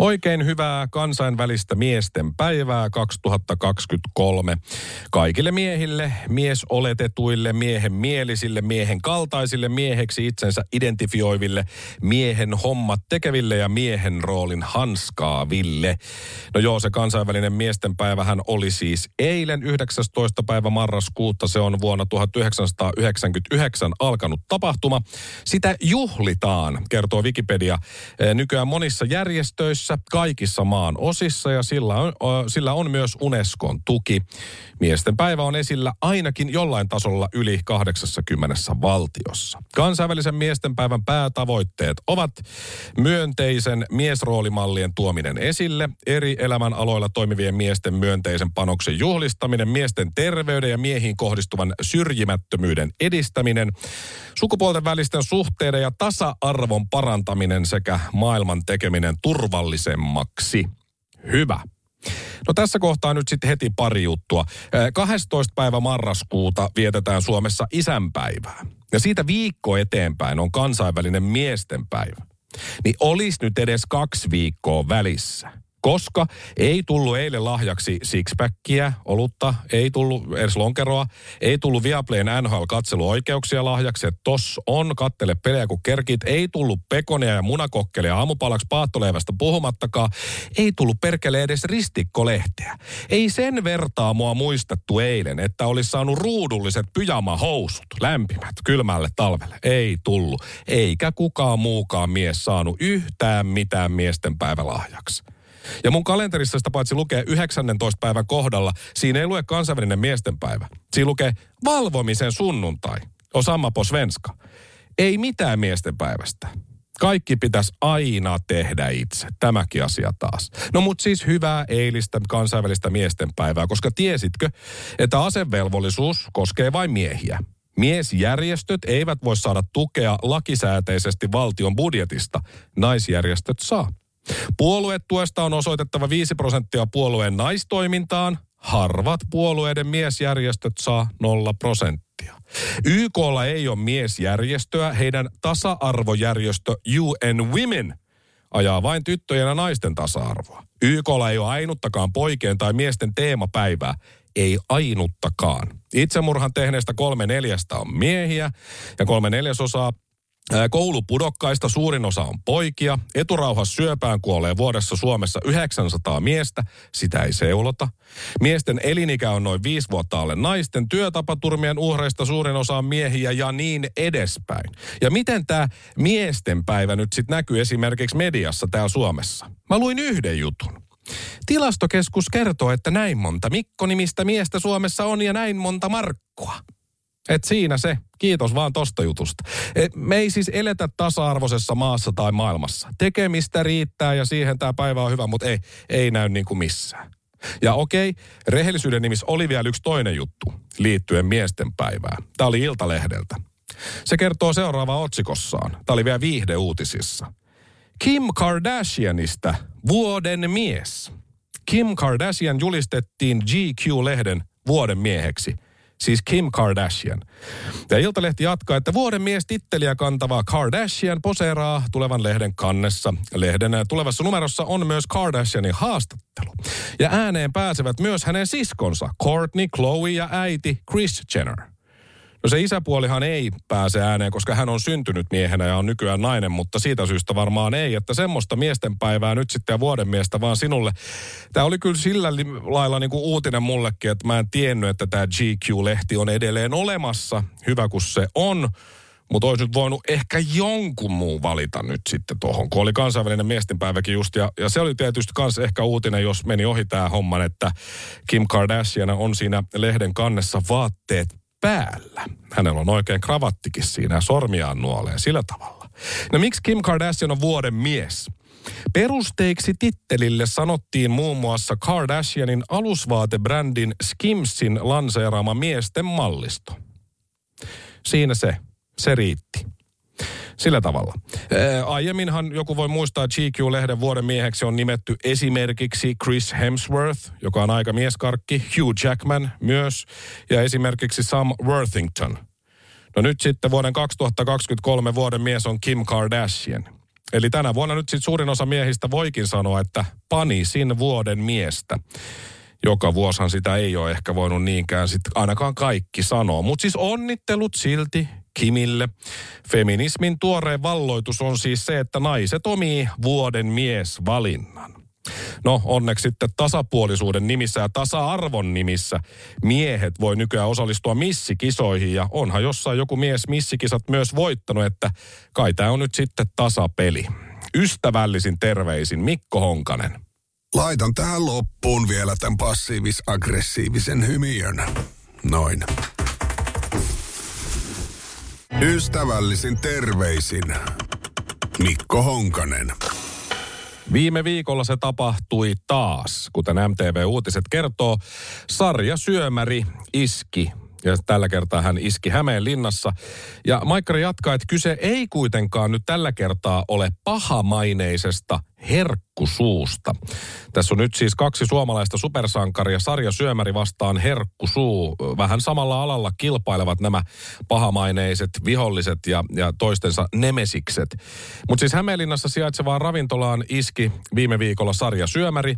Oikein hyvää kansainvälistä miesten päivää 2023 kaikille miehille, miesoletetuille, miehen mielisille, miehen kaltaisille, mieheksi itsensä identifioiville, miehen hommat tekeville ja miehen roolin hanskaaville. No joo, se kansainvälinen miesten päivähän oli siis eilen 19. päivä marraskuuta. Se on vuonna 1999 alkanut tapahtuma. Sitä juhlitaan, kertoo Wikipedia, eh, nykyään monissa järjestöissä kaikissa maan osissa ja sillä on, sillä on myös Unescon tuki. Miesten päivä on esillä ainakin jollain tasolla yli 80 valtiossa. Kansainvälisen miesten päivän päätavoitteet ovat myönteisen miesroolimallien tuominen esille, eri elämän aloilla toimivien miesten myönteisen panoksen juhlistaminen, miesten terveyden ja miehiin kohdistuvan syrjimättömyyden edistäminen, sukupuolten välisten suhteiden ja tasa-arvon parantaminen sekä maailman tekeminen turvallisemmaksi. Hyvä. No tässä kohtaa nyt sitten heti pari juttua. 12. päivä marraskuuta vietetään Suomessa isänpäivää. Ja siitä viikko eteenpäin on kansainvälinen miestenpäivä. Niin olisi nyt edes kaksi viikkoa välissä koska ei tullut eilen lahjaksi sixpackia, olutta, ei tullut edes lonkeroa, ei tullut Viaplayn NHL-katseluoikeuksia lahjaksi, että tos on, kattele pelejä kun kerkit, ei tullut pekonia ja munakokkelia aamupalaksi paattoleivästä puhumattakaan, ei tullut perkele edes ristikkolehteä. Ei sen vertaa mua muistettu eilen, että olisi saanut ruudulliset pyjama-housut, lämpimät, kylmälle talvelle. Ei tullut, eikä kukaan muukaan mies saanut yhtään mitään miesten päivälahjaksi. Ja mun kalenterissa sitä paitsi lukee 19. päivän kohdalla, siinä ei lue kansainvälinen miestenpäivä. Siinä lukee valvomisen sunnuntai. Osamma po svenska. Ei mitään miestenpäivästä. Kaikki pitäisi aina tehdä itse. Tämäkin asia taas. No mut siis hyvää eilistä kansainvälistä miestenpäivää, koska tiesitkö, että asevelvollisuus koskee vain miehiä. Miesjärjestöt eivät voi saada tukea lakisääteisesti valtion budjetista. Naisjärjestöt saa. Puoluetuesta on osoitettava 5 prosenttia puolueen naistoimintaan. Harvat puolueiden miesjärjestöt saa 0 prosenttia. YKlla ei ole miesjärjestöä, heidän tasa-arvojärjestö UN Women ajaa vain tyttöjen ja naisten tasa-arvoa. YKlla ei ole ainuttakaan poikien tai miesten teemapäivää, ei ainuttakaan. Itsemurhan tehneistä kolme neljästä on miehiä ja kolme neljäsosaa Koulupudokkaista suurin osa on poikia. Eturauhas syöpään kuolee vuodessa Suomessa 900 miestä. Sitä ei seulota. Miesten elinikä on noin viisi vuotta alle naisten. Työtapaturmien uhreista suurin osa on miehiä ja niin edespäin. Ja miten tämä miesten päivä nyt sitten näkyy esimerkiksi mediassa täällä Suomessa? Mä luin yhden jutun. Tilastokeskus kertoo, että näin monta Mikko-nimistä miestä Suomessa on ja näin monta Markkoa. Et siinä se. Kiitos vaan tosta jutusta. Et me ei siis eletä tasa-arvoisessa maassa tai maailmassa. Tekemistä riittää ja siihen tämä päivä on hyvä, mutta ei, ei näy niin kuin missään. Ja okei, rehellisyyden nimissä oli vielä yksi toinen juttu liittyen miesten päivään. Tämä oli Iltalehdeltä. Se kertoo seuraavaa otsikossaan. Tämä oli vielä viihdeuutisissa. Kim Kardashianista vuoden mies. Kim Kardashian julistettiin GQ-lehden vuoden mieheksi – siis Kim Kardashian. Ja Iltalehti jatkaa, että vuoden mies titteliä kantava Kardashian poseeraa tulevan lehden kannessa. Lehden tulevassa numerossa on myös Kardashianin haastattelu. Ja ääneen pääsevät myös hänen siskonsa, Courtney, Chloe ja äiti Kris Jenner. No se isäpuolihan ei pääse ääneen, koska hän on syntynyt miehenä ja on nykyään nainen, mutta siitä syystä varmaan ei, että semmoista miesten päivää nyt sitten ja vuoden miestä vaan sinulle. Tämä oli kyllä sillä lailla niin kuin uutinen mullekin, että mä en tiennyt, että tämä GQ-lehti on edelleen olemassa. Hyvä kun se on. Mutta olisi nyt voinut ehkä jonkun muun valita nyt sitten tuohon, kun oli kansainvälinen miestenpäiväkin just. Ja, ja se oli tietysti myös ehkä uutinen, jos meni ohi tämä homman, että Kim Kardashian on siinä lehden kannessa vaatteet päällä. Hänellä on oikein kravattikin siinä ja sormiaan nuolee sillä tavalla. No miksi Kim Kardashian on vuoden mies? Perusteiksi tittelille sanottiin muun muassa Kardashianin alusvaatebrändin Skimsin lanseeraama miesten mallisto. Siinä se. Se riitti. Sillä tavalla. Ää, aiemminhan joku voi muistaa GQ-lehden vuoden mieheksi on nimetty esimerkiksi Chris Hemsworth, joka on aika mieskarkki, Hugh Jackman myös, ja esimerkiksi Sam Worthington. No nyt sitten vuoden 2023 vuoden mies on Kim Kardashian. Eli tänä vuonna nyt sitten suurin osa miehistä voikin sanoa, että panisin vuoden miestä. Joka vuoshan sitä ei ole ehkä voinut niinkään sitten ainakaan kaikki sanoa. Mutta siis onnittelut silti Kimille. Feminismin tuoreen valloitus on siis se, että naiset omii vuoden mies valinnan. No onneksi sitten tasapuolisuuden nimissä ja tasa-arvon nimissä miehet voi nykyään osallistua missikisoihin ja onhan jossain joku mies missikisat myös voittanut, että kai tämä on nyt sitten tasapeli. Ystävällisin terveisin Mikko Honkanen. Laitan tähän loppuun vielä tämän passiivis-aggressiivisen hymiön. Noin. Ystävällisin terveisin Mikko Honkanen. Viime viikolla se tapahtui taas, kuten MTV Uutiset kertoo. Sarja Syömäri iski ja tällä kertaa hän iski Hämeen linnassa. Ja Maikkari jatkaa, että kyse ei kuitenkaan nyt tällä kertaa ole pahamaineisesta herkkusuusta. Tässä on nyt siis kaksi suomalaista supersankaria, Sarja Syömäri vastaan herkkusuu. Vähän samalla alalla kilpailevat nämä pahamaineiset viholliset ja, ja toistensa nemesikset. Mutta siis Hämeenlinnassa sijaitsevaan ravintolaan iski viime viikolla Sarja Syömäri.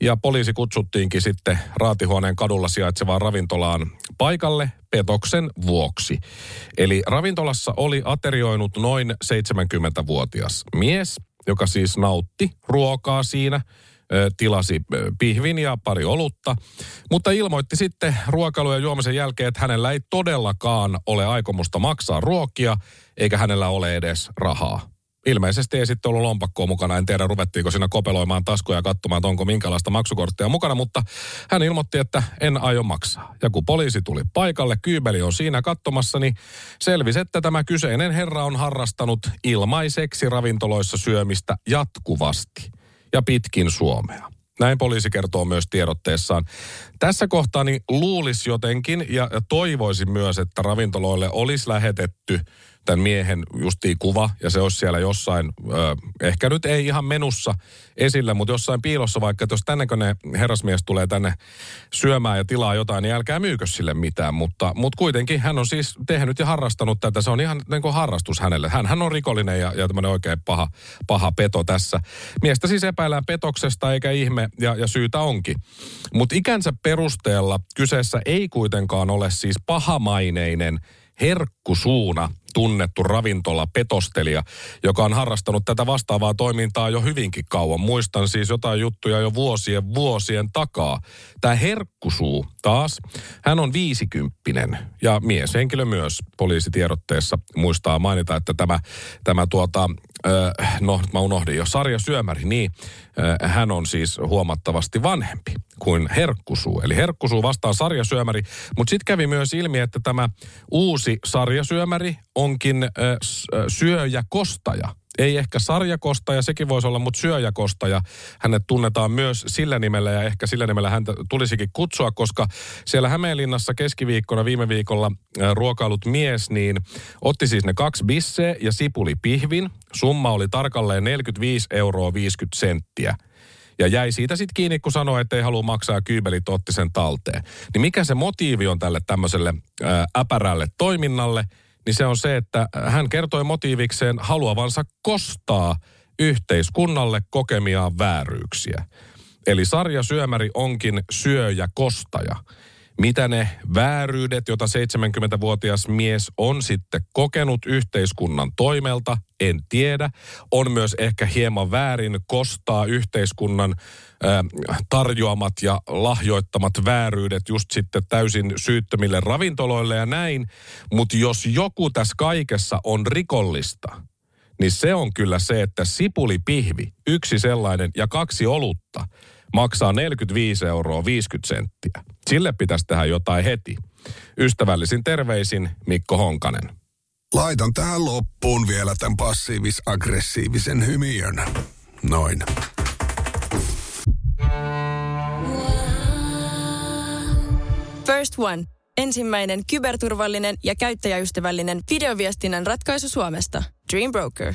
Ja poliisi kutsuttiinkin sitten Raatihuoneen kadulla sijaitsevaan ravintolaan paikalle petoksen vuoksi. Eli ravintolassa oli aterioinut noin 70-vuotias mies, joka siis nautti ruokaa siinä, tilasi pihvin ja pari olutta, mutta ilmoitti sitten ruokailu- ja juomisen jälkeen, että hänellä ei todellakaan ole aikomusta maksaa ruokia, eikä hänellä ole edes rahaa ilmeisesti ei sitten ollut lompakkoa mukana. En tiedä, ruvettiinko siinä kopeloimaan taskuja ja katsomaan, että onko minkälaista maksukorttia mukana, mutta hän ilmoitti, että en aio maksaa. Ja kun poliisi tuli paikalle, kyybeli on siinä katsomassa, niin selvisi, että tämä kyseinen herra on harrastanut ilmaiseksi ravintoloissa syömistä jatkuvasti ja pitkin Suomea. Näin poliisi kertoo myös tiedotteessaan. Tässä kohtaa niin luulisi jotenkin ja toivoisin myös, että ravintoloille olisi lähetetty – tämän miehen justiin kuva, ja se olisi siellä jossain, ö, ehkä nyt ei ihan menussa esillä, mutta jossain piilossa vaikka, että jos tänne herrasmies tulee tänne syömään ja tilaa jotain, niin älkää myykö sille mitään, mutta, mutta kuitenkin hän on siis tehnyt ja harrastanut tätä, se on ihan niin kuin harrastus hänelle. Hän, hän on rikollinen ja, ja tämmöinen oikein paha, paha peto tässä. Miestä siis epäillään petoksesta eikä ihme, ja, ja syytä onkin. Mutta ikänsä perusteella kyseessä ei kuitenkaan ole siis pahamaineinen herkkusuuna tunnettu ravintola petostelija, joka on harrastanut tätä vastaavaa toimintaa jo hyvinkin kauan. Muistan siis jotain juttuja jo vuosien vuosien takaa. Tämä herkkusuu taas, hän on viisikymppinen ja mieshenkilö myös poliisitiedotteessa muistaa mainita, että tämä, tämä tuota, no mä unohdin jo, Sarja Syömäri, niin hän on siis huomattavasti vanhempi kuin herkkusuu. Eli herkkusuu vastaan sarjasyömäri, mutta sitten kävi myös ilmi, että tämä uusi sarjasyömäri onkin äh, syöjäkostaja ei ehkä sarjakostaja, sekin voisi olla, mutta syöjäkostaja. Hänet tunnetaan myös sillä nimellä ja ehkä sillä nimellä häntä tulisikin kutsua, koska siellä Hämeenlinnassa keskiviikkona viime viikolla ruokailut mies, niin otti siis ne kaksi bisseä ja sipuli pihvin. Summa oli tarkalleen 45 euroa 50 senttiä. Ja jäi siitä sitten kiinni, kun sanoi, että ei halua maksaa kyybelit, otti sen talteen. Niin mikä se motiivi on tälle tämmöiselle äpärälle toiminnalle – niin se on se, että hän kertoi motiivikseen haluavansa kostaa yhteiskunnalle kokemiaan vääryyksiä. Eli sarja Syömäri onkin syöjä kostaja. Mitä ne vääryydet, joita 70-vuotias mies on sitten kokenut yhteiskunnan toimelta, en tiedä. On myös ehkä hieman väärin kostaa yhteiskunnan äh, tarjoamat ja lahjoittamat vääryydet just sitten täysin syyttömille ravintoloille ja näin. Mutta jos joku tässä kaikessa on rikollista, niin se on kyllä se, että sipulipihvi, yksi sellainen ja kaksi olutta – maksaa 45 euroa 50 senttiä. Sille pitäisi tehdä jotain heti. Ystävällisin terveisin Mikko Honkanen. Laitan tähän loppuun vielä tämän passiivis-aggressiivisen hymiön. Noin. First One. Ensimmäinen kyberturvallinen ja käyttäjäystävällinen videoviestinnän ratkaisu Suomesta. Dream Broker.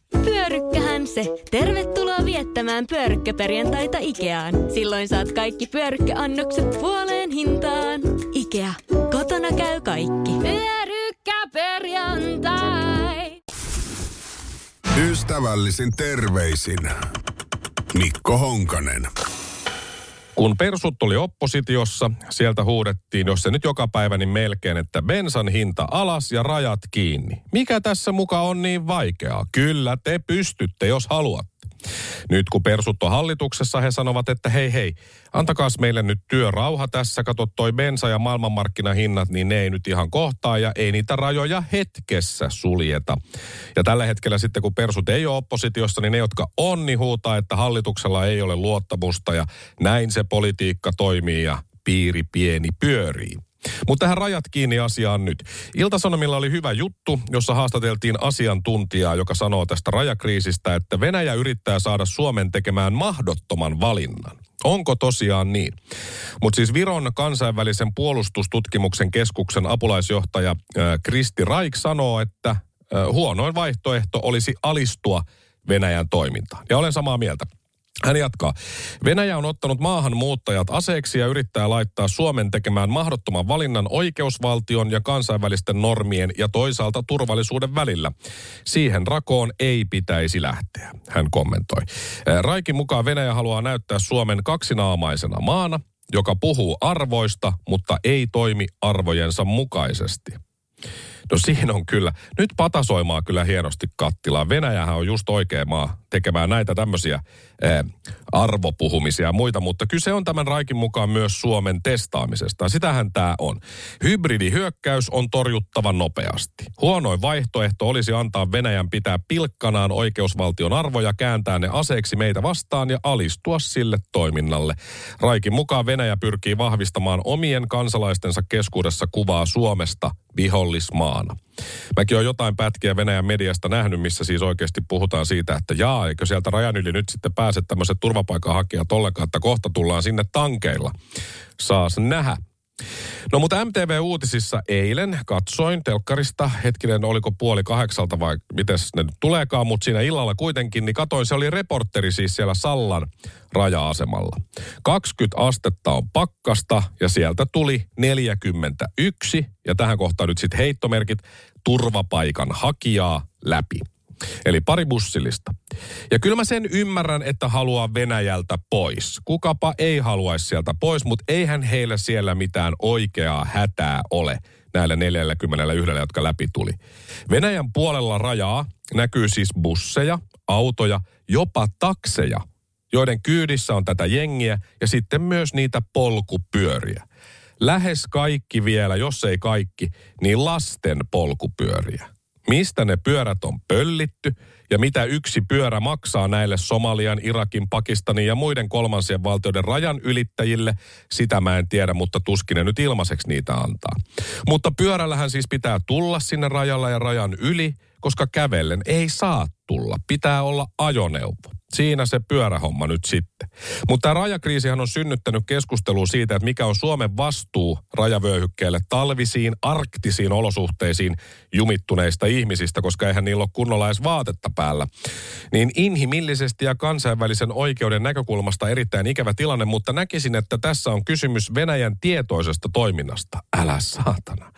Pyörykkähän se. Tervetuloa viettämään pyörykkäperjantaita Ikeaan. Silloin saat kaikki pyörykkäannokset puoleen hintaan. Ikea. Kotona käy kaikki. Pyörykkäperjantai. Ystävällisin terveisin Mikko Honkanen. Kun persut oli oppositiossa, sieltä huudettiin, jos se nyt joka päivä, niin melkein, että bensan hinta alas ja rajat kiinni. Mikä tässä muka on niin vaikeaa? Kyllä te pystytte, jos haluatte. Nyt kun persut on hallituksessa, he sanovat, että hei hei, antakaas meille nyt työrauha tässä, kato toi bensa- ja maailmanmarkkinahinnat, niin ne ei nyt ihan kohtaa ja ei niitä rajoja hetkessä suljeta. Ja tällä hetkellä sitten, kun persut ei ole oppositiossa, niin ne, jotka on, niin huutaa, että hallituksella ei ole luottamusta ja näin se politiikka toimii ja piiri pieni pyörii. Mutta tähän rajat kiinni asiaan nyt. Iltasanomilla oli hyvä juttu, jossa haastateltiin asiantuntijaa, joka sanoo tästä rajakriisistä, että Venäjä yrittää saada Suomen tekemään mahdottoman valinnan. Onko tosiaan niin? Mutta siis Viron kansainvälisen puolustustutkimuksen keskuksen apulaisjohtaja Kristi Raik sanoo, että huonoin vaihtoehto olisi alistua Venäjän toimintaan. Ja olen samaa mieltä. Hän jatkaa. Venäjä on ottanut maahanmuuttajat aseeksi ja yrittää laittaa Suomen tekemään mahdottoman valinnan oikeusvaltion ja kansainvälisten normien ja toisaalta turvallisuuden välillä. Siihen rakoon ei pitäisi lähteä, hän kommentoi. Raikin mukaan Venäjä haluaa näyttää Suomen kaksinaamaisena maana, joka puhuu arvoista, mutta ei toimi arvojensa mukaisesti. No siinä on kyllä, nyt patasoimaa kyllä hienosti kattilaa. Venäjähän on just oikea maa tekemään näitä tämmöisiä eh, arvopuhumisia ja muita, mutta kyse on tämän Raikin mukaan myös Suomen testaamisesta. Sitähän tämä on. Hybridihyökkäys on torjuttava nopeasti. Huonoin vaihtoehto olisi antaa Venäjän pitää pilkkanaan oikeusvaltion arvoja, kääntää ne aseeksi meitä vastaan ja alistua sille toiminnalle. Raikin mukaan Venäjä pyrkii vahvistamaan omien kansalaistensa keskuudessa kuvaa Suomesta vihollismaana. Mäkin olen jotain pätkiä Venäjän mediasta nähnyt, missä siis oikeasti puhutaan siitä, että jaa, eikö sieltä rajan yli nyt sitten pääse tämmöiset turvapaikanhakijat ollenkaan, että kohta tullaan sinne tankeilla. Saas nähdä. No mutta MTV-uutisissa eilen katsoin telkkarista, hetkinen oliko puoli kahdeksalta vai miten ne nyt tuleekaan, mutta siinä illalla kuitenkin, niin katoin, se oli reporteri siis siellä Sallan raja-asemalla. 20 astetta on pakkasta ja sieltä tuli 41 ja tähän kohtaan nyt sitten heittomerkit turvapaikan hakijaa läpi. Eli pari bussillista. Ja kyllä mä sen ymmärrän, että haluaa Venäjältä pois. Kukapa ei haluaisi sieltä pois, mutta eihän heillä siellä mitään oikeaa hätää ole näillä 41, jotka läpi tuli. Venäjän puolella rajaa näkyy siis busseja, autoja, jopa takseja, joiden kyydissä on tätä jengiä ja sitten myös niitä polkupyöriä. Lähes kaikki vielä, jos ei kaikki, niin lasten polkupyöriä mistä ne pyörät on pöllitty ja mitä yksi pyörä maksaa näille Somalian, Irakin, Pakistanin ja muiden kolmansien valtioiden rajan ylittäjille, sitä mä en tiedä, mutta tuskin ne nyt ilmaiseksi niitä antaa. Mutta pyörällähän siis pitää tulla sinne rajalla ja rajan yli, koska kävellen ei saa tulla. Pitää olla ajoneuvo. Siinä se pyörähomma nyt sitten. Mutta tämä rajakriisihan on synnyttänyt keskustelua siitä, että mikä on Suomen vastuu rajavyöhykkeelle talvisiin, arktisiin olosuhteisiin jumittuneista ihmisistä, koska eihän niillä ole kunnolla edes vaatetta päällä. Niin inhimillisesti ja kansainvälisen oikeuden näkökulmasta erittäin ikävä tilanne, mutta näkisin, että tässä on kysymys Venäjän tietoisesta toiminnasta. Älä saatana.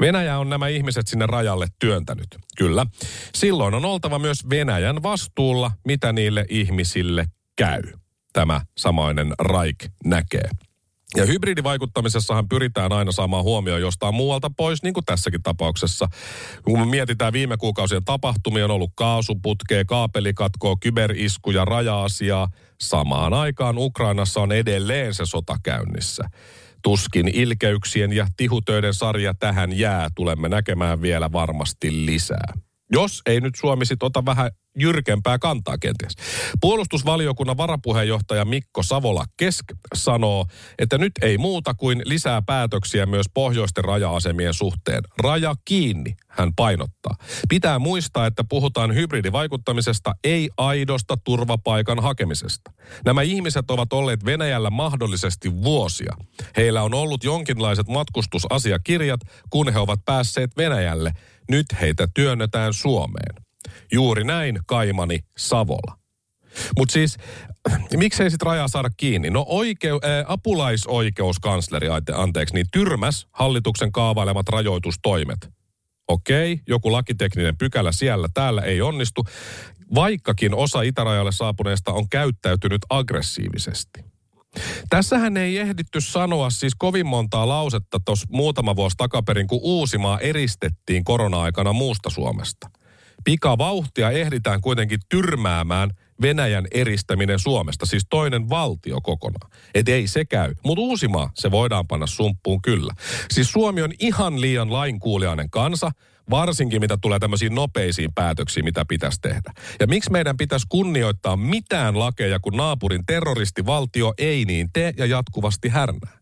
Venäjä on nämä ihmiset sinne rajalle työntänyt. Kyllä. Silloin on oltava myös Venäjän vastuulla, mitä niille ihmisille käy. Tämä samainen Raik näkee. Ja hybridivaikuttamisessahan pyritään aina saamaan huomioon jostain muualta pois, niin kuin tässäkin tapauksessa. Kun me mietitään viime kuukausien tapahtumia, on ollut kaasuputkea, kaapelikatkoa, kyberiskuja, raja-asiaa. Samaan aikaan Ukrainassa on edelleen se sota käynnissä. Tuskin ilkeyksien ja tihutöiden sarja tähän jää. Tulemme näkemään vielä varmasti lisää. Jos ei nyt Suomi sit ota vähän jyrkempää kantaa kenties. Puolustusvaliokunnan varapuheenjohtaja Mikko Savola Kesk sanoo, että nyt ei muuta kuin lisää päätöksiä myös pohjoisten raja-asemien suhteen. Raja kiinni, hän painottaa. Pitää muistaa, että puhutaan hybridivaikuttamisesta, ei aidosta turvapaikan hakemisesta. Nämä ihmiset ovat olleet Venäjällä mahdollisesti vuosia. Heillä on ollut jonkinlaiset matkustusasiakirjat, kun he ovat päässeet Venäjälle. Nyt heitä työnnetään Suomeen. Juuri näin, Kaimani Savola. Mutta siis, miksei sit rajaa saada kiinni? No oikeu, ää, apulaisoikeuskansleri, anteeksi, niin tyrmäs hallituksen kaavailemat rajoitustoimet. Okei, joku lakitekninen pykälä siellä, täällä ei onnistu, vaikkakin osa itärajalle saapuneesta on käyttäytynyt aggressiivisesti. Tässähän ei ehditty sanoa siis kovin montaa lausetta tuossa muutama vuosi takaperin, kun Uusimaa eristettiin korona-aikana muusta Suomesta. Pikavauhtia ehditään kuitenkin tyrmäämään Venäjän eristäminen Suomesta, siis toinen valtio kokonaan. Et ei se käy. Mutta Uusimaa, se voidaan panna sumppuun kyllä. Siis Suomi on ihan liian lainkuuliainen kansa, varsinkin mitä tulee tämmöisiin nopeisiin päätöksiin, mitä pitäisi tehdä. Ja miksi meidän pitäisi kunnioittaa mitään lakeja, kun naapurin terroristivaltio ei niin tee ja jatkuvasti härnää?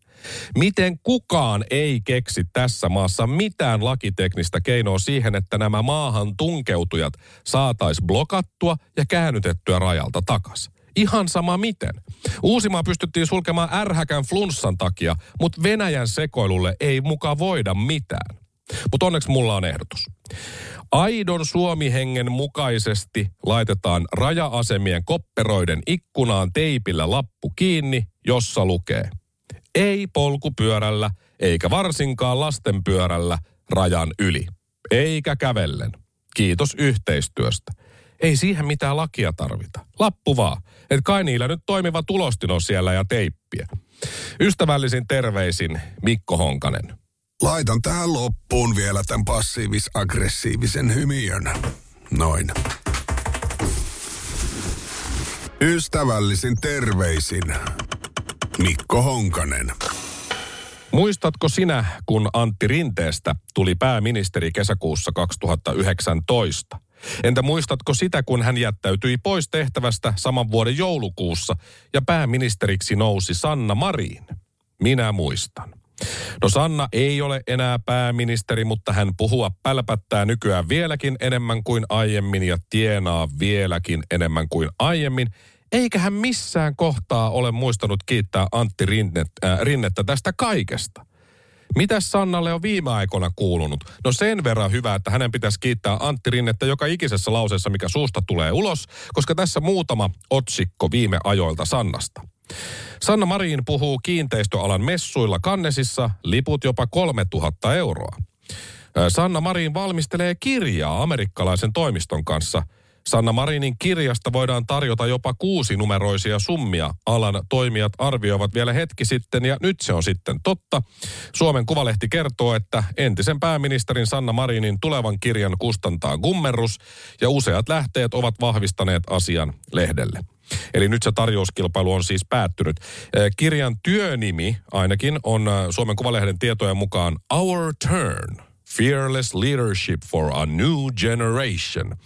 Miten kukaan ei keksi tässä maassa mitään lakiteknistä keinoa siihen, että nämä maahan tunkeutujat saataisiin blokattua ja käännytettyä rajalta takaisin? Ihan sama miten. Uusimaa pystyttiin sulkemaan ärhäkän flunssan takia, mutta Venäjän sekoilulle ei muka voida mitään. Mutta onneksi mulla on ehdotus. Aidon Suomi-hengen mukaisesti laitetaan raja-asemien kopperoiden ikkunaan teipillä lappu kiinni, jossa lukee ei polkupyörällä, eikä varsinkaan lastenpyörällä rajan yli. Eikä kävellen. Kiitos yhteistyöstä. Ei siihen mitään lakia tarvita. Lappu vaan. Et kai niillä nyt toimiva tulostin on siellä ja teippiä. Ystävällisin terveisin Mikko Honkanen. Laitan tähän loppuun vielä tämän passiivis-aggressiivisen hymiön. Noin. Ystävällisin terveisin Mikko Honkanen. Muistatko sinä, kun Antti Rinteestä tuli pääministeri kesäkuussa 2019? Entä muistatko sitä, kun hän jättäytyi pois tehtävästä saman vuoden joulukuussa ja pääministeriksi nousi Sanna Marin? Minä muistan. No Sanna ei ole enää pääministeri, mutta hän puhua pälpättää nykyään vieläkin enemmän kuin aiemmin ja tienaa vieläkin enemmän kuin aiemmin. Eikä hän missään kohtaa ole muistanut kiittää Antti Rinnet, äh, Rinnettä tästä kaikesta. Mitä Sannalle on viime aikoina kuulunut? No sen verran hyvä, että hänen pitäisi kiittää Antti Rinnettä joka ikisessä lauseessa, mikä suusta tulee ulos, koska tässä muutama otsikko viime ajoilta Sannasta. Sanna Marin puhuu kiinteistöalan messuilla Kannesissa, liput jopa 3000 euroa. Sanna Marin valmistelee kirjaa amerikkalaisen toimiston kanssa – Sanna Marinin kirjasta voidaan tarjota jopa kuusi numeroisia summia. Alan toimijat arvioivat vielä hetki sitten ja nyt se on sitten totta. Suomen Kuvalehti kertoo, että entisen pääministerin Sanna Marinin tulevan kirjan kustantaa Gummerus ja useat lähteet ovat vahvistaneet asian lehdelle. Eli nyt se tarjouskilpailu on siis päättynyt. Kirjan työnimi ainakin on Suomen Kuvalehden tietojen mukaan Our Turn. Fearless Leadership for a New Generation.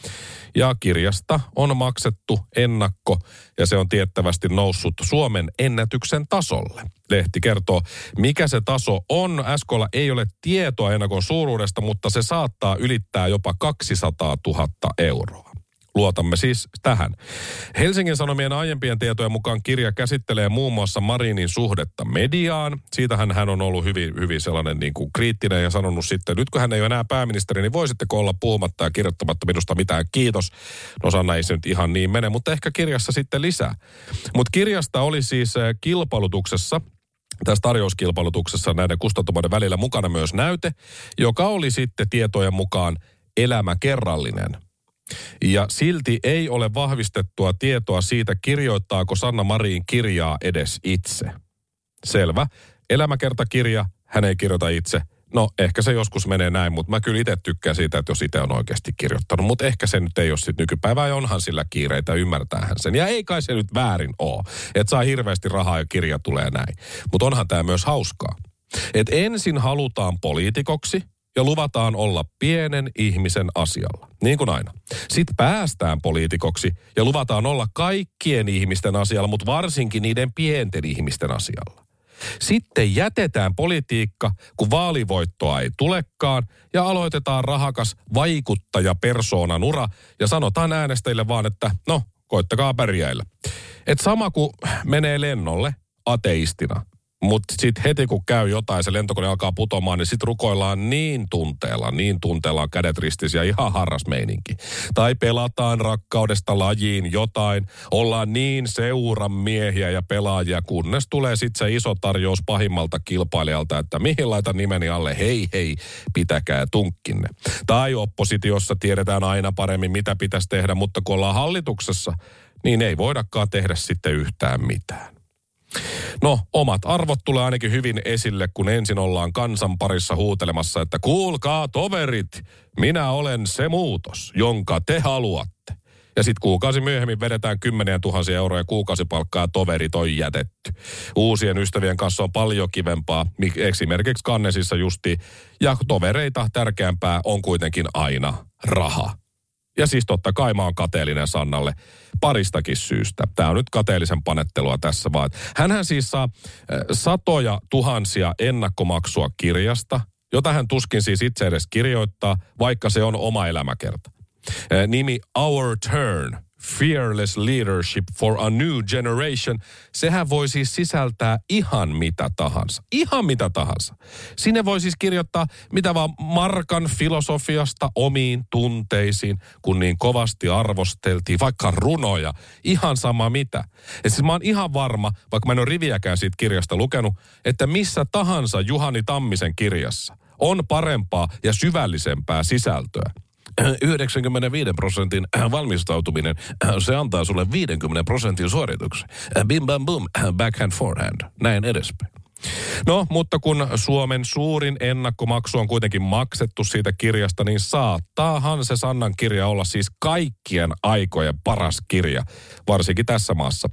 Ja kirjasta on maksettu ennakko ja se on tiettävästi noussut Suomen ennätyksen tasolle. Lehti kertoo, mikä se taso on. Äskolla ei ole tietoa ennakon suuruudesta, mutta se saattaa ylittää jopa 200 000 euroa. Luotamme siis tähän. Helsingin Sanomien aiempien tietojen mukaan kirja käsittelee muun muassa Marinin suhdetta mediaan. Siitähän hän on ollut hyvin, hyvin sellainen niin kuin kriittinen ja sanonut sitten, nyt kun hän ei ole enää pääministeri, niin voisitteko olla puhumatta ja kirjoittamatta minusta mitään. Kiitos. No Sanna ei se nyt ihan niin mene, mutta ehkä kirjassa sitten lisää. Mutta kirjasta oli siis eh, kilpailutuksessa tässä tarjouskilpailutuksessa näiden kustantamoiden välillä mukana myös näyte, joka oli sitten tietojen mukaan elämä kerrallinen – ja silti ei ole vahvistettua tietoa siitä, kirjoittaako Sanna Marin kirjaa edes itse. Selvä. Elämäkertakirja, hän ei kirjoita itse. No ehkä se joskus menee näin, mutta mä kyllä itse tykkään siitä, että jos itse on oikeasti kirjoittanut. Mutta ehkä se nyt ei ole sitten nykypäivää ja onhan sillä kiireitä, ymmärtäähän sen. Ja ei kai se nyt väärin ole, että saa hirveästi rahaa ja kirja tulee näin. Mutta onhan tämä myös hauskaa. Että ensin halutaan poliitikoksi ja luvataan olla pienen ihmisen asialla, niin kuin aina. Sitten päästään poliitikoksi ja luvataan olla kaikkien ihmisten asialla, mutta varsinkin niiden pienten ihmisten asialla. Sitten jätetään politiikka, kun vaalivoittoa ei tulekaan, ja aloitetaan rahakas vaikuttaja persoonan ura, ja sanotaan äänestäjille vaan, että no, koittakaa pärjäillä. Et sama kuin menee lennolle ateistina, mutta sitten heti kun käy jotain, se lentokone alkaa putomaan, niin sitten rukoillaan niin tunteella, niin tunteella kädet ja ihan harras meininki. Tai pelataan rakkaudesta lajiin jotain, ollaan niin seuran miehiä ja pelaajia, kunnes tulee sitten se iso tarjous pahimmalta kilpailijalta, että mihin laitan nimeni alle, hei hei, pitäkää tunkkinne. Tai oppositiossa tiedetään aina paremmin, mitä pitäisi tehdä, mutta kun ollaan hallituksessa, niin ei voidakaan tehdä sitten yhtään mitään. No, omat arvot tulee ainakin hyvin esille, kun ensin ollaan kansan parissa huutelemassa, että kuulkaa toverit, minä olen se muutos, jonka te haluatte. Ja sitten kuukausi myöhemmin vedetään kymmeniä tuhansia euroja kuukausipalkkaa toverit on jätetty. Uusien ystävien kanssa on paljon kivempaa, esimerkiksi kannesissa justi. Ja tovereita tärkeämpää on kuitenkin aina raha. Ja siis totta kai mä oon kateellinen Sannalle paristakin syystä. Tämä on nyt kateellisen panettelua tässä vaan. Hänhän siis saa satoja tuhansia ennakkomaksua kirjasta, jota hän tuskin siis itse edes kirjoittaa, vaikka se on oma elämäkerta. Nimi Our Turn – Fearless Leadership for a New Generation, sehän voi siis sisältää ihan mitä tahansa. Ihan mitä tahansa. Sinne voi siis kirjoittaa mitä vaan Markan filosofiasta omiin tunteisiin, kun niin kovasti arvosteltiin, vaikka runoja, ihan sama mitä. Ja siis mä oon ihan varma, vaikka mä en ole riviäkään siitä kirjasta lukenut, että missä tahansa Juhani Tammisen kirjassa on parempaa ja syvällisempää sisältöä 95 prosentin valmistautuminen, se antaa sulle 50 prosentin suorituksen. Bim bam boom, backhand forehand, näin edespäin. No, mutta kun Suomen suurin ennakkomaksu on kuitenkin maksettu siitä kirjasta, niin saattaahan se Sannan kirja olla siis kaikkien aikojen paras kirja, varsinkin tässä maassa.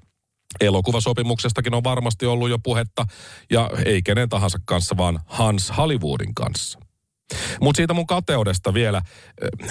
Elokuvasopimuksestakin on varmasti ollut jo puhetta, ja ei kenen tahansa kanssa, vaan Hans Hollywoodin kanssa. Mutta siitä mun kateudesta vielä.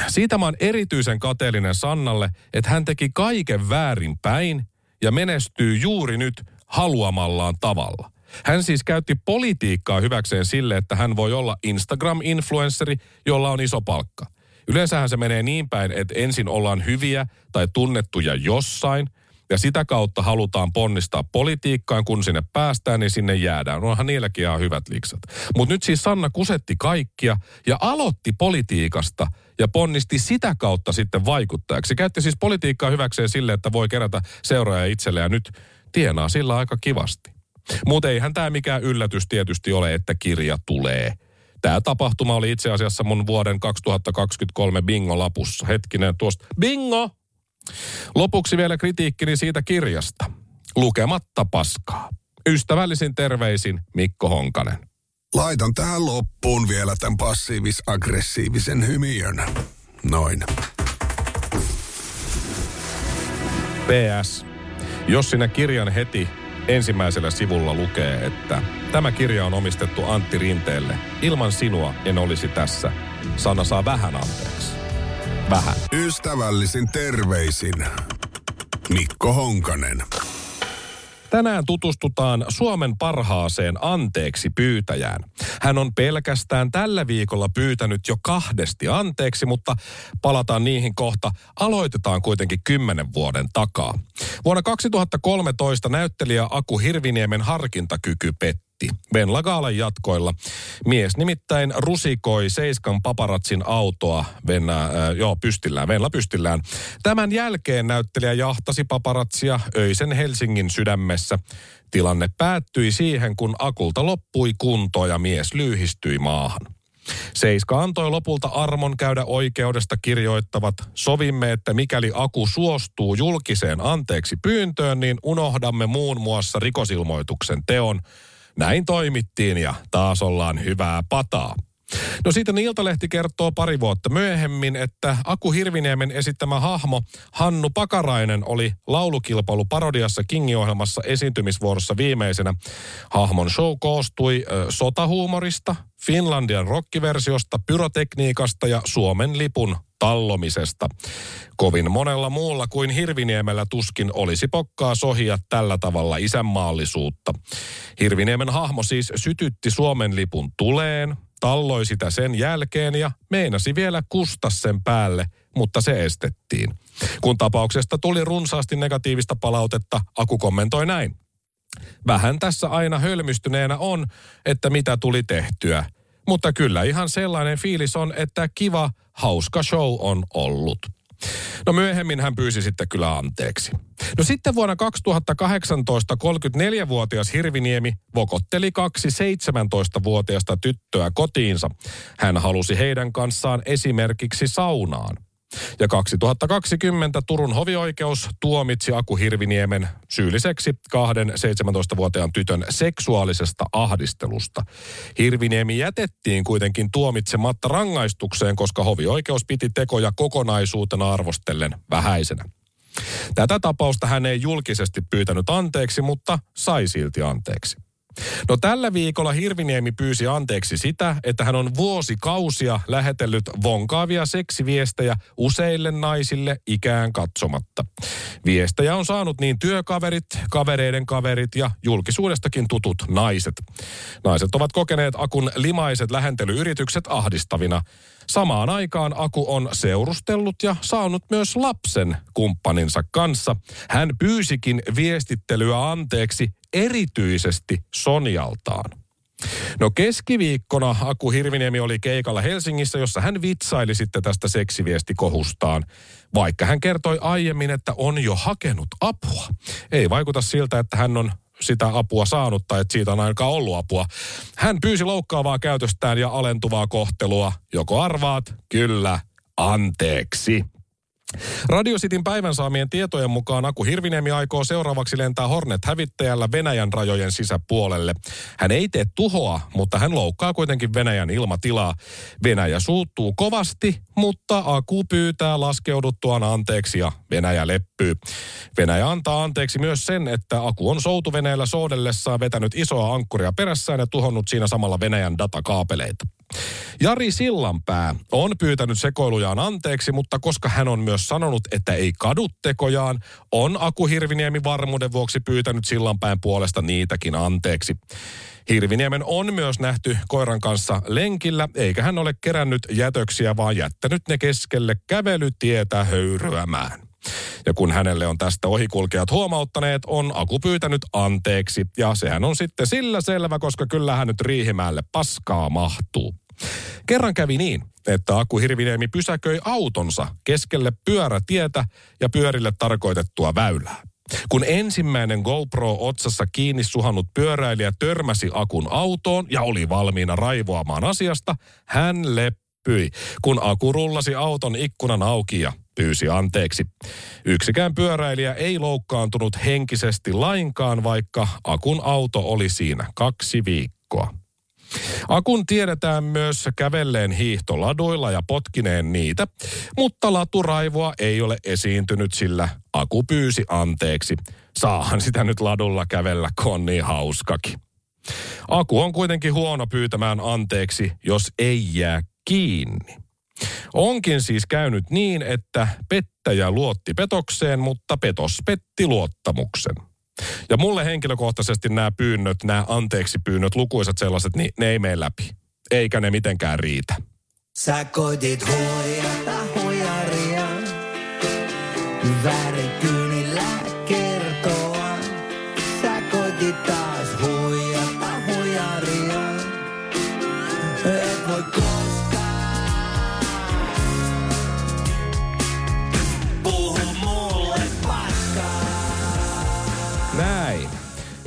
Siitä mä oon erityisen kateellinen Sannalle, että hän teki kaiken väärin päin ja menestyy juuri nyt haluamallaan tavalla. Hän siis käytti politiikkaa hyväkseen sille, että hän voi olla Instagram-influenssari, jolla on iso palkka. Yleensähän se menee niin päin, että ensin ollaan hyviä tai tunnettuja jossain – ja sitä kautta halutaan ponnistaa politiikkaan, kun sinne päästään, niin sinne jäädään. Onhan niilläkin ihan hyvät liksat. Mutta nyt siis Sanna kusetti kaikkia ja aloitti politiikasta ja ponnisti sitä kautta sitten vaikuttajaksi. Käytti siis politiikkaa hyväkseen sille, että voi kerätä seuraajia itselle ja nyt tienaa sillä aika kivasti. Mutta eihän tämä mikään yllätys tietysti ole, että kirja tulee. Tämä tapahtuma oli itse asiassa mun vuoden 2023 bingo-lapussa. Hetkinen tuosta. Bingo! Lopuksi vielä kritiikkini siitä kirjasta. Lukematta paskaa. Ystävällisin terveisin Mikko Honkanen. Laitan tähän loppuun vielä tämän passiivis-aggressiivisen hymiön. Noin. PS. Jos sinä kirjan heti ensimmäisellä sivulla lukee, että tämä kirja on omistettu Antti Rinteelle. Ilman sinua en olisi tässä. Sanna saa vähän anteeksi vähän. Ystävällisin terveisin Mikko Honkanen. Tänään tutustutaan Suomen parhaaseen anteeksi pyytäjään. Hän on pelkästään tällä viikolla pyytänyt jo kahdesti anteeksi, mutta palataan niihin kohta. Aloitetaan kuitenkin kymmenen vuoden takaa. Vuonna 2013 näyttelijä Aku Hirviniemen harkintakyky petti hitti Ben Lagaalan jatkoilla. Mies nimittäin rusikoi Seiskan paparatsin autoa Venä, äh, joo, pystillään, Venla pystillään. Tämän jälkeen näyttelijä jahtasi paparatsia öisen Helsingin sydämessä. Tilanne päättyi siihen, kun Akulta loppui kunto ja mies lyhistyi maahan. Seiska antoi lopulta armon käydä oikeudesta kirjoittavat. Sovimme, että mikäli Aku suostuu julkiseen anteeksi pyyntöön, niin unohdamme muun muassa rikosilmoituksen teon näin toimittiin ja taas ollaan hyvää pataa. No sitten Iltalehti kertoo pari vuotta myöhemmin, että Aku Hirviniemen esittämä hahmo Hannu Pakarainen oli laulukilpailu parodiassa Kingi-ohjelmassa esiintymisvuorossa viimeisenä. Hahmon show koostui ö, sotahuumorista, Finlandian rockiversiosta, pyrotekniikasta ja Suomen lipun tallomisesta. Kovin monella muulla kuin Hirviniemellä tuskin olisi pokkaa sohia tällä tavalla isänmaallisuutta. Hirviniemen hahmo siis sytytti Suomen lipun tuleen, talloi sitä sen jälkeen ja meinasi vielä kusta sen päälle, mutta se estettiin. Kun tapauksesta tuli runsaasti negatiivista palautetta, Aku kommentoi näin. Vähän tässä aina hölmystyneenä on, että mitä tuli tehtyä. Mutta kyllä ihan sellainen fiilis on, että kiva, hauska show on ollut. No myöhemmin hän pyysi sitten kyllä anteeksi. No sitten vuonna 2018 34-vuotias Hirviniemi vokotteli kaksi 17-vuotiasta tyttöä kotiinsa. Hän halusi heidän kanssaan esimerkiksi saunaan. Ja 2020 Turun hovioikeus tuomitsi Aku Hirviniemen syylliseksi kahden 17-vuotiaan tytön seksuaalisesta ahdistelusta. Hirviniemi jätettiin kuitenkin tuomitsematta rangaistukseen, koska hovioikeus piti tekoja kokonaisuutena arvostellen vähäisenä. Tätä tapausta hän ei julkisesti pyytänyt anteeksi, mutta sai silti anteeksi. No tällä viikolla Hirviniemi pyysi anteeksi sitä, että hän on vuosikausia lähetellyt vonkaavia seksiviestejä useille naisille ikään katsomatta. Viestejä on saanut niin työkaverit, kavereiden kaverit ja julkisuudestakin tutut naiset. Naiset ovat kokeneet Akun limaiset lähentelyyritykset ahdistavina. Samaan aikaan Aku on seurustellut ja saanut myös lapsen kumppaninsa kanssa. Hän pyysikin viestittelyä anteeksi erityisesti Sonjaltaan. No keskiviikkona Aku Hirviniemi oli keikalla Helsingissä, jossa hän vitsaili sitten tästä seksiviestikohustaan. Vaikka hän kertoi aiemmin, että on jo hakenut apua. Ei vaikuta siltä, että hän on sitä apua saanut tai että siitä on ainakaan ollut apua. Hän pyysi loukkaavaa käytöstään ja alentuvaa kohtelua. Joko arvaat? Kyllä. Anteeksi. Radio Cityn päivän saamien tietojen mukaan Aku Hirviniemi aikoo seuraavaksi lentää Hornet-hävittäjällä Venäjän rajojen sisäpuolelle. Hän ei tee tuhoa, mutta hän loukkaa kuitenkin Venäjän ilmatilaa. Venäjä suuttuu kovasti, mutta Aku pyytää laskeuduttuaan anteeksi ja Venäjä leppyy. Venäjä antaa anteeksi myös sen, että Aku on soutuveneellä soudellessaan vetänyt isoa ankkuria perässään ja tuhonnut siinä samalla Venäjän datakaapeleita. Jari Sillanpää on pyytänyt sekoilujaan anteeksi, mutta koska hän on myös sanonut, että ei kadu tekojaan, on Aku Hirviniemi varmuuden vuoksi pyytänyt Sillanpään puolesta niitäkin anteeksi. Hirviniemen on myös nähty koiran kanssa lenkillä, eikä hän ole kerännyt jätöksiä, vaan jättänyt ne keskelle kävelytietä höyryämään. Ja kun hänelle on tästä ohikulkijat huomauttaneet, on Aku pyytänyt anteeksi. Ja sehän on sitten sillä selvä, koska kyllähän nyt Riihimäelle paskaa mahtuu. Kerran kävi niin, että Aku Hirviniemi pysäköi autonsa keskelle pyörätietä ja pyörille tarkoitettua väylää. Kun ensimmäinen GoPro-otsassa kiinni suhannut pyöräilijä törmäsi Akun autoon ja oli valmiina raivoamaan asiasta, hän leppyi, kun Aku rullasi auton ikkunan auki ja pyysi anteeksi. Yksikään pyöräilijä ei loukkaantunut henkisesti lainkaan, vaikka Akun auto oli siinä kaksi viikkoa. Akun tiedetään myös kävelleen hiihtoladuilla ja potkineen niitä, mutta laturaivoa ei ole esiintynyt, sillä Aku pyysi anteeksi. Saahan sitä nyt ladulla kävellä, kun on niin hauskakin. Aku on kuitenkin huono pyytämään anteeksi, jos ei jää kiinni. Onkin siis käynyt niin, että pettäjä luotti petokseen, mutta petos petti luottamuksen. Ja mulle henkilökohtaisesti nämä pyynnöt, nämä anteeksi pyynnöt, lukuisat sellaiset, niin ne ei mene läpi. Eikä ne mitenkään riitä. Sä koitit huijata huijaria, värikyynillä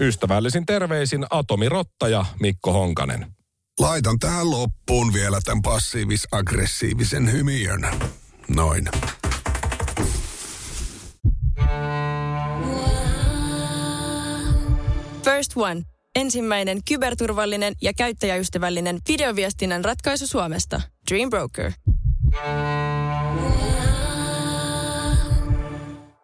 Ystävällisin terveisin Atomi Rotta ja Mikko Honkanen. Laitan tähän loppuun vielä tämän passiivis-aggressiivisen hymiön. Noin. First One. Ensimmäinen kyberturvallinen ja käyttäjäystävällinen videoviestinnän ratkaisu Suomesta. Dream Broker.